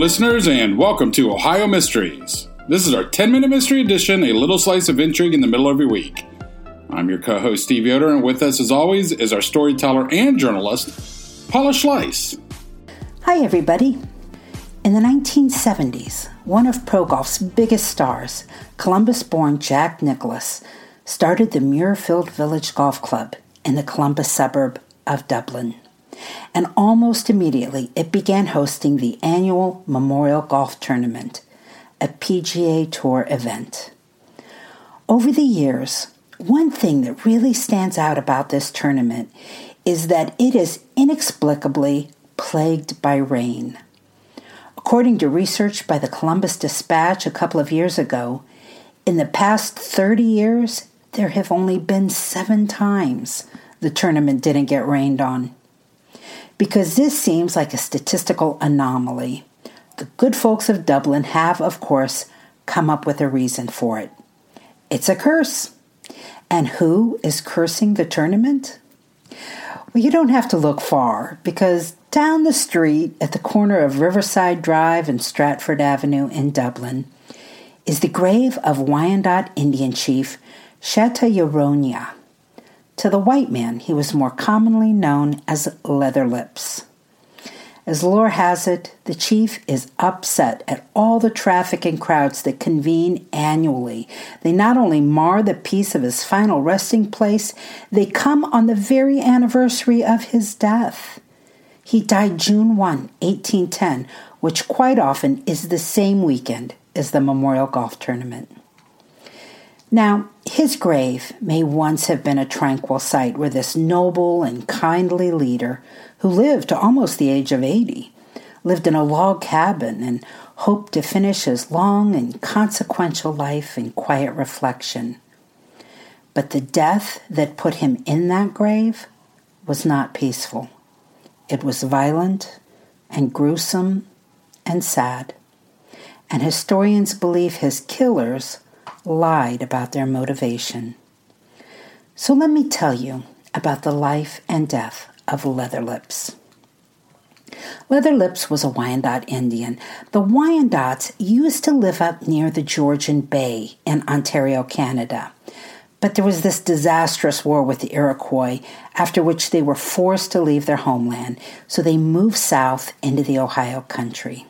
Listeners, and welcome to Ohio Mysteries. This is our 10 minute mystery edition, a little slice of intrigue in the middle of your week. I'm your co host, Steve Yoder, and with us, as always, is our storyteller and journalist, Paula Schleis. Hi, everybody. In the 1970s, one of pro golf's biggest stars, Columbus born Jack Nicklaus, started the Muirfield Village Golf Club in the Columbus suburb of Dublin. And almost immediately, it began hosting the annual Memorial Golf Tournament, a PGA Tour event. Over the years, one thing that really stands out about this tournament is that it is inexplicably plagued by rain. According to research by the Columbus Dispatch a couple of years ago, in the past 30 years, there have only been seven times the tournament didn't get rained on. Because this seems like a statistical anomaly, the good folks of Dublin have, of course, come up with a reason for it. It's a curse. And who is cursing the tournament? Well, you don't have to look far because down the street at the corner of Riverside Drive and Stratford Avenue in Dublin is the grave of Wyandot Indian chief Yaronia. To the white man, he was more commonly known as Leatherlips. As lore has it, the chief is upset at all the traffic and crowds that convene annually. They not only mar the peace of his final resting place, they come on the very anniversary of his death. He died June 1, 1810, which quite often is the same weekend as the Memorial Golf Tournament. Now, his grave may once have been a tranquil site where this noble and kindly leader, who lived to almost the age of 80, lived in a log cabin and hoped to finish his long and consequential life in quiet reflection. But the death that put him in that grave was not peaceful. It was violent and gruesome and sad. And historians believe his killers lied about their motivation. So let me tell you about the life and death of Leatherlips. Leatherlips was a Wyandot Indian. The Wyandots used to live up near the Georgian Bay in Ontario, Canada. But there was this disastrous war with the Iroquois, after which they were forced to leave their homeland, so they moved south into the Ohio country.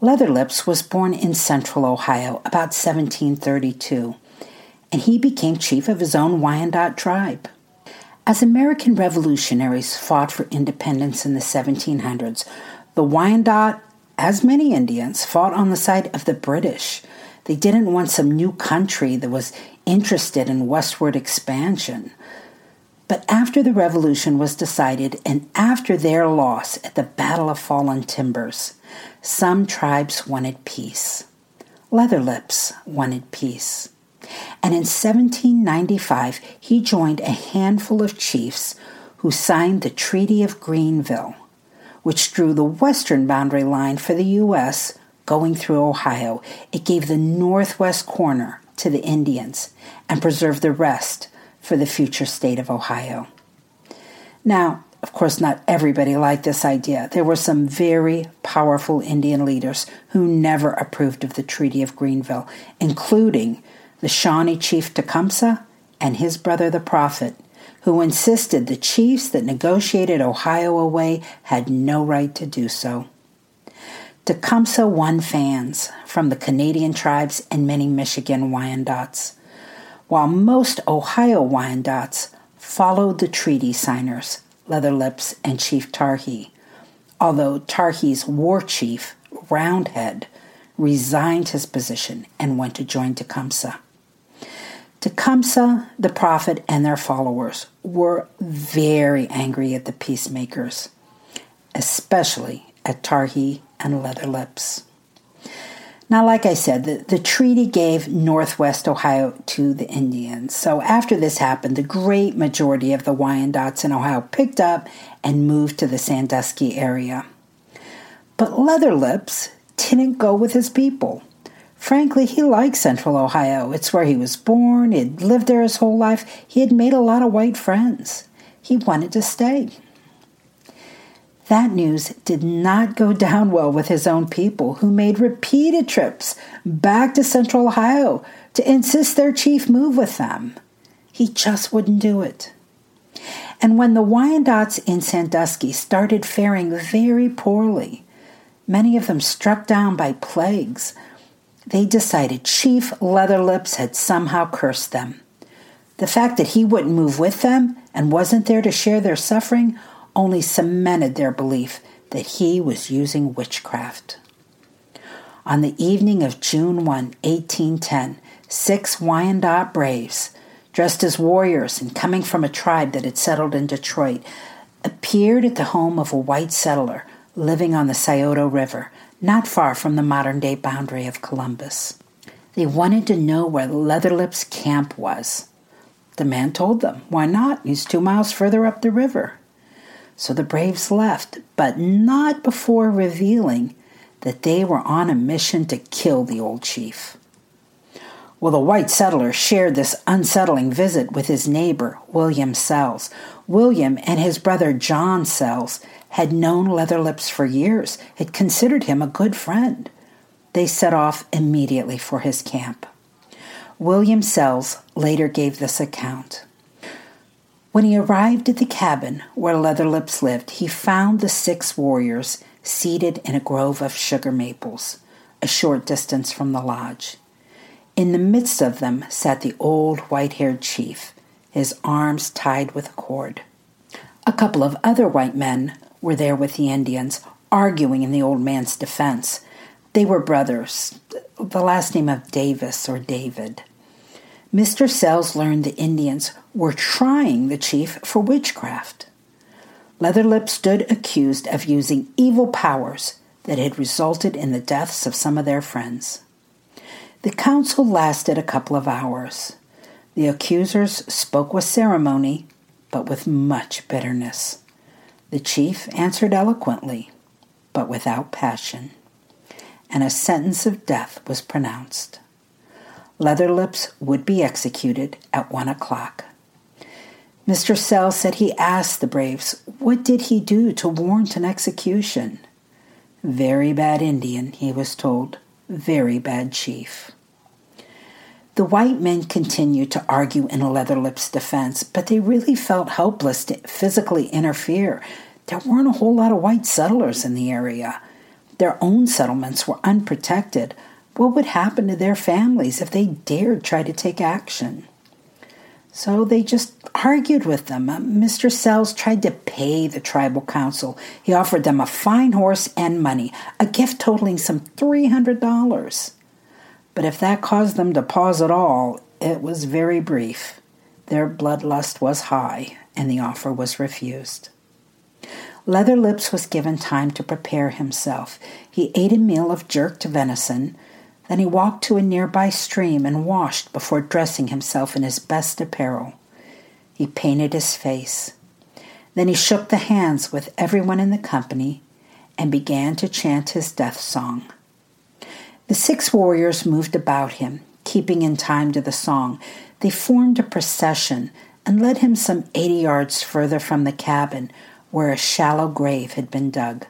Leatherlips was born in central Ohio about 1732, and he became chief of his own Wyandot tribe. As American revolutionaries fought for independence in the 1700s, the Wyandot, as many Indians, fought on the side of the British. They didn't want some new country that was interested in westward expansion. But after the revolution was decided and after their loss at the Battle of Fallen Timbers, some tribes wanted peace. Leatherlips wanted peace. And in 1795, he joined a handful of chiefs who signed the Treaty of Greenville, which drew the western boundary line for the U.S. going through Ohio. It gave the northwest corner to the Indians and preserved the rest for the future state of Ohio. Now, Of course, not everybody liked this idea. There were some very powerful Indian leaders who never approved of the Treaty of Greenville, including the Shawnee chief Tecumseh and his brother the Prophet, who insisted the chiefs that negotiated Ohio away had no right to do so. Tecumseh won fans from the Canadian tribes and many Michigan Wyandots, while most Ohio Wyandots followed the treaty signers, Leatherlips and Chief Tarhe, although Tarhe's war chief, Roundhead, resigned his position and went to join Tecumseh. Tecumseh, the prophet, and their followers were very angry at the peacemakers, especially at Tarhe and Leatherlips. Now, like I said, the, the treaty gave Northwest Ohio to the Indians. So after this happened, the great majority of the Wyandots in Ohio picked up and moved to the Sandusky area. But Leatherlips didn't go with his people. Frankly, he liked Central Ohio. It's where he was born, he'd lived there his whole life, he had made a lot of white friends. He wanted to stay. That news did not go down well with his own people, who made repeated trips back to Central Ohio to insist their chief move with them. He just wouldn't do it. And when the Wyandots in Sandusky started faring very poorly, many of them struck down by plagues, they decided Chief Leatherlips had somehow cursed them. The fact that he wouldn't move with them and wasn't there to share their suffering only cemented their belief that he was using witchcraft. On the evening of June 1, 1810, six Wyandot braves, dressed as warriors and coming from a tribe that had settled in Detroit, appeared at the home of a white settler living on the Scioto River not far from the modern day boundary of Columbus. They wanted to know where Leatherlips' camp was. The man told them, Why not? He's two miles further up the river. So the Braves left, but not before revealing that they were on a mission to kill the old chief. Well, the white settler shared this unsettling visit with his neighbor, William Sells. William and his brother John Sells had known Leatherlips for years, had considered him a good friend. They set off immediately for his camp. William Sells later gave this account. When he arrived at the cabin where Leatherlips lived, he found the six warriors seated in a grove of sugar maples, a short distance from the lodge. In the midst of them sat the old white haired chief, his arms tied with a cord. A couple of other white men were there with the Indians, arguing in the old man's defense. They were brothers, the last name of Davis or David. Mr. Sells learned the Indians were trying the chief for witchcraft. Leatherlip stood accused of using evil powers that had resulted in the deaths of some of their friends. The council lasted a couple of hours. The accusers spoke with ceremony, but with much bitterness. The chief answered eloquently, but without passion, and a sentence of death was pronounced. Leatherlips would be executed at one o'clock. Mr. Sell said he asked the Braves, What did he do to warrant an execution? Very bad Indian, he was told. Very bad chief. The white men continued to argue in Leatherlips' defense, but they really felt helpless to physically interfere. There weren't a whole lot of white settlers in the area. Their own settlements were unprotected. What would happen to their families if they dared try to take action? So they just argued with them. Mr. Uh, Sells tried to pay the tribal council. He offered them a fine horse and money, a gift totaling some $300. But if that caused them to pause at all, it was very brief. Their bloodlust was high, and the offer was refused. Leatherlips was given time to prepare himself. He ate a meal of jerked venison, then he walked to a nearby stream and washed before dressing himself in his best apparel. He painted his face. Then he shook the hands with everyone in the company and began to chant his death song. The six warriors moved about him, keeping in time to the song. They formed a procession and led him some eighty yards further from the cabin, where a shallow grave had been dug.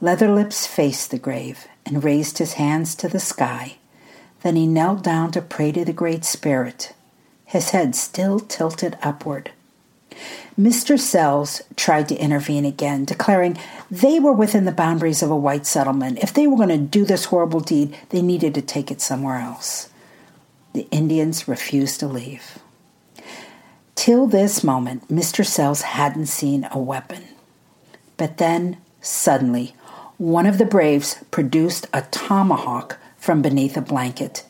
Leatherlips faced the grave and raised his hands to the sky. Then he knelt down to pray to the Great Spirit, his head still tilted upward. Mr. Sells tried to intervene again, declaring they were within the boundaries of a white settlement. If they were going to do this horrible deed, they needed to take it somewhere else. The Indians refused to leave. Till this moment, Mr. Sells hadn't seen a weapon. But then, suddenly, one of the Braves produced a tomahawk from beneath a blanket.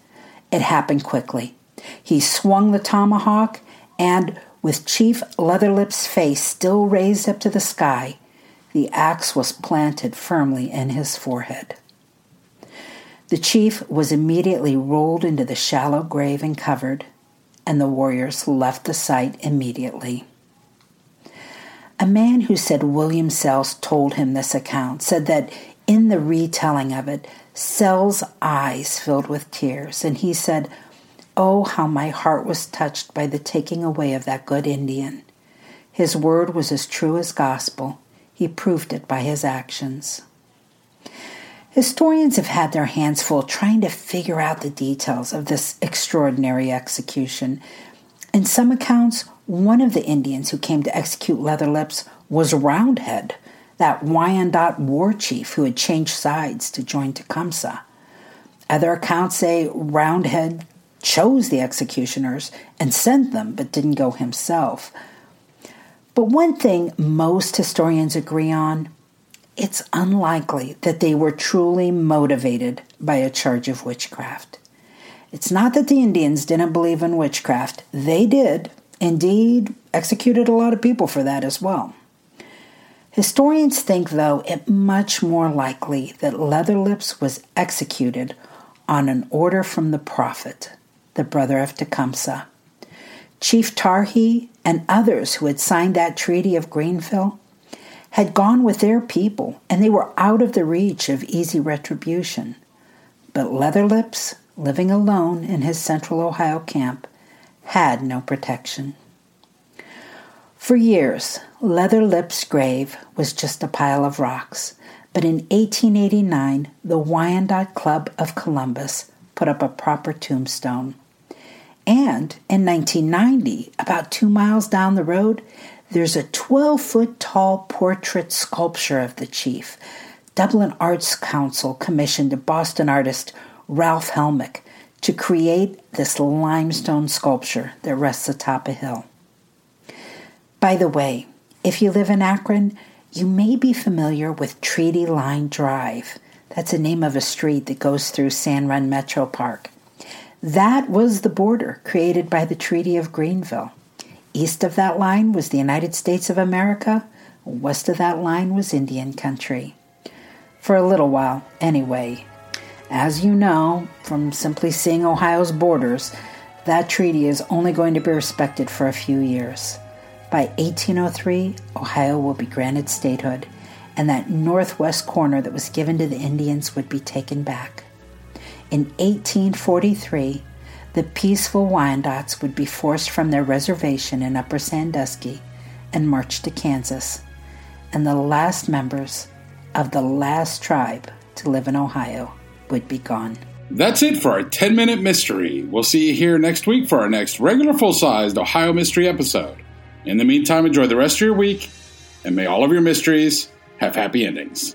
It happened quickly. He swung the tomahawk and, with Chief Leatherlips' face still raised up to the sky, the axe was planted firmly in his forehead. The chief was immediately rolled into the shallow grave and covered, and the warriors left the site immediately. A man who said William Sells told him this account said that in the retelling of it, Sells' eyes filled with tears, and he said, Oh, how my heart was touched by the taking away of that good Indian. His word was as true as gospel. He proved it by his actions. Historians have had their hands full trying to figure out the details of this extraordinary execution. In some accounts, one of the Indians who came to execute Leatherlips was Roundhead, that Wyandot war chief who had changed sides to join Tecumseh. Other accounts say Roundhead chose the executioners and sent them, but didn't go himself. But one thing most historians agree on it's unlikely that they were truly motivated by a charge of witchcraft. It's not that the Indians didn't believe in witchcraft, they did, indeed, executed a lot of people for that as well. Historians think, though, it much more likely that Leatherlips was executed on an order from the prophet the brother of Tecumseh. Chief Tarhe and others who had signed that Treaty of Greenville had gone with their people, and they were out of the reach of easy retribution. But Leatherlips, living alone in his central Ohio camp, had no protection. For years, Leatherlips' grave was just a pile of rocks, but in 1889, the Wyandot Club of Columbus put up a proper tombstone. And in 1990, about two miles down the road, there's a 12 foot tall portrait sculpture of the chief. Dublin Arts Council commissioned a Boston artist, Ralph Helmick, to create this limestone sculpture that rests atop a hill. By the way, if you live in Akron, you may be familiar with Treaty Line Drive. That's the name of a street that goes through Sand Run Metro Park. That was the border created by the Treaty of Greenville. East of that line was the United States of America, west of that line was Indian country. For a little while, anyway. As you know from simply seeing Ohio's borders, that treaty is only going to be respected for a few years. By 1803, Ohio will be granted statehood, and that northwest corner that was given to the Indians would be taken back. In 1843, the peaceful Wyandots would be forced from their reservation in Upper Sandusky and marched to Kansas, and the last members of the last tribe to live in Ohio would be gone. That's it for our 10 minute mystery. We'll see you here next week for our next regular full sized Ohio mystery episode. In the meantime, enjoy the rest of your week, and may all of your mysteries have happy endings.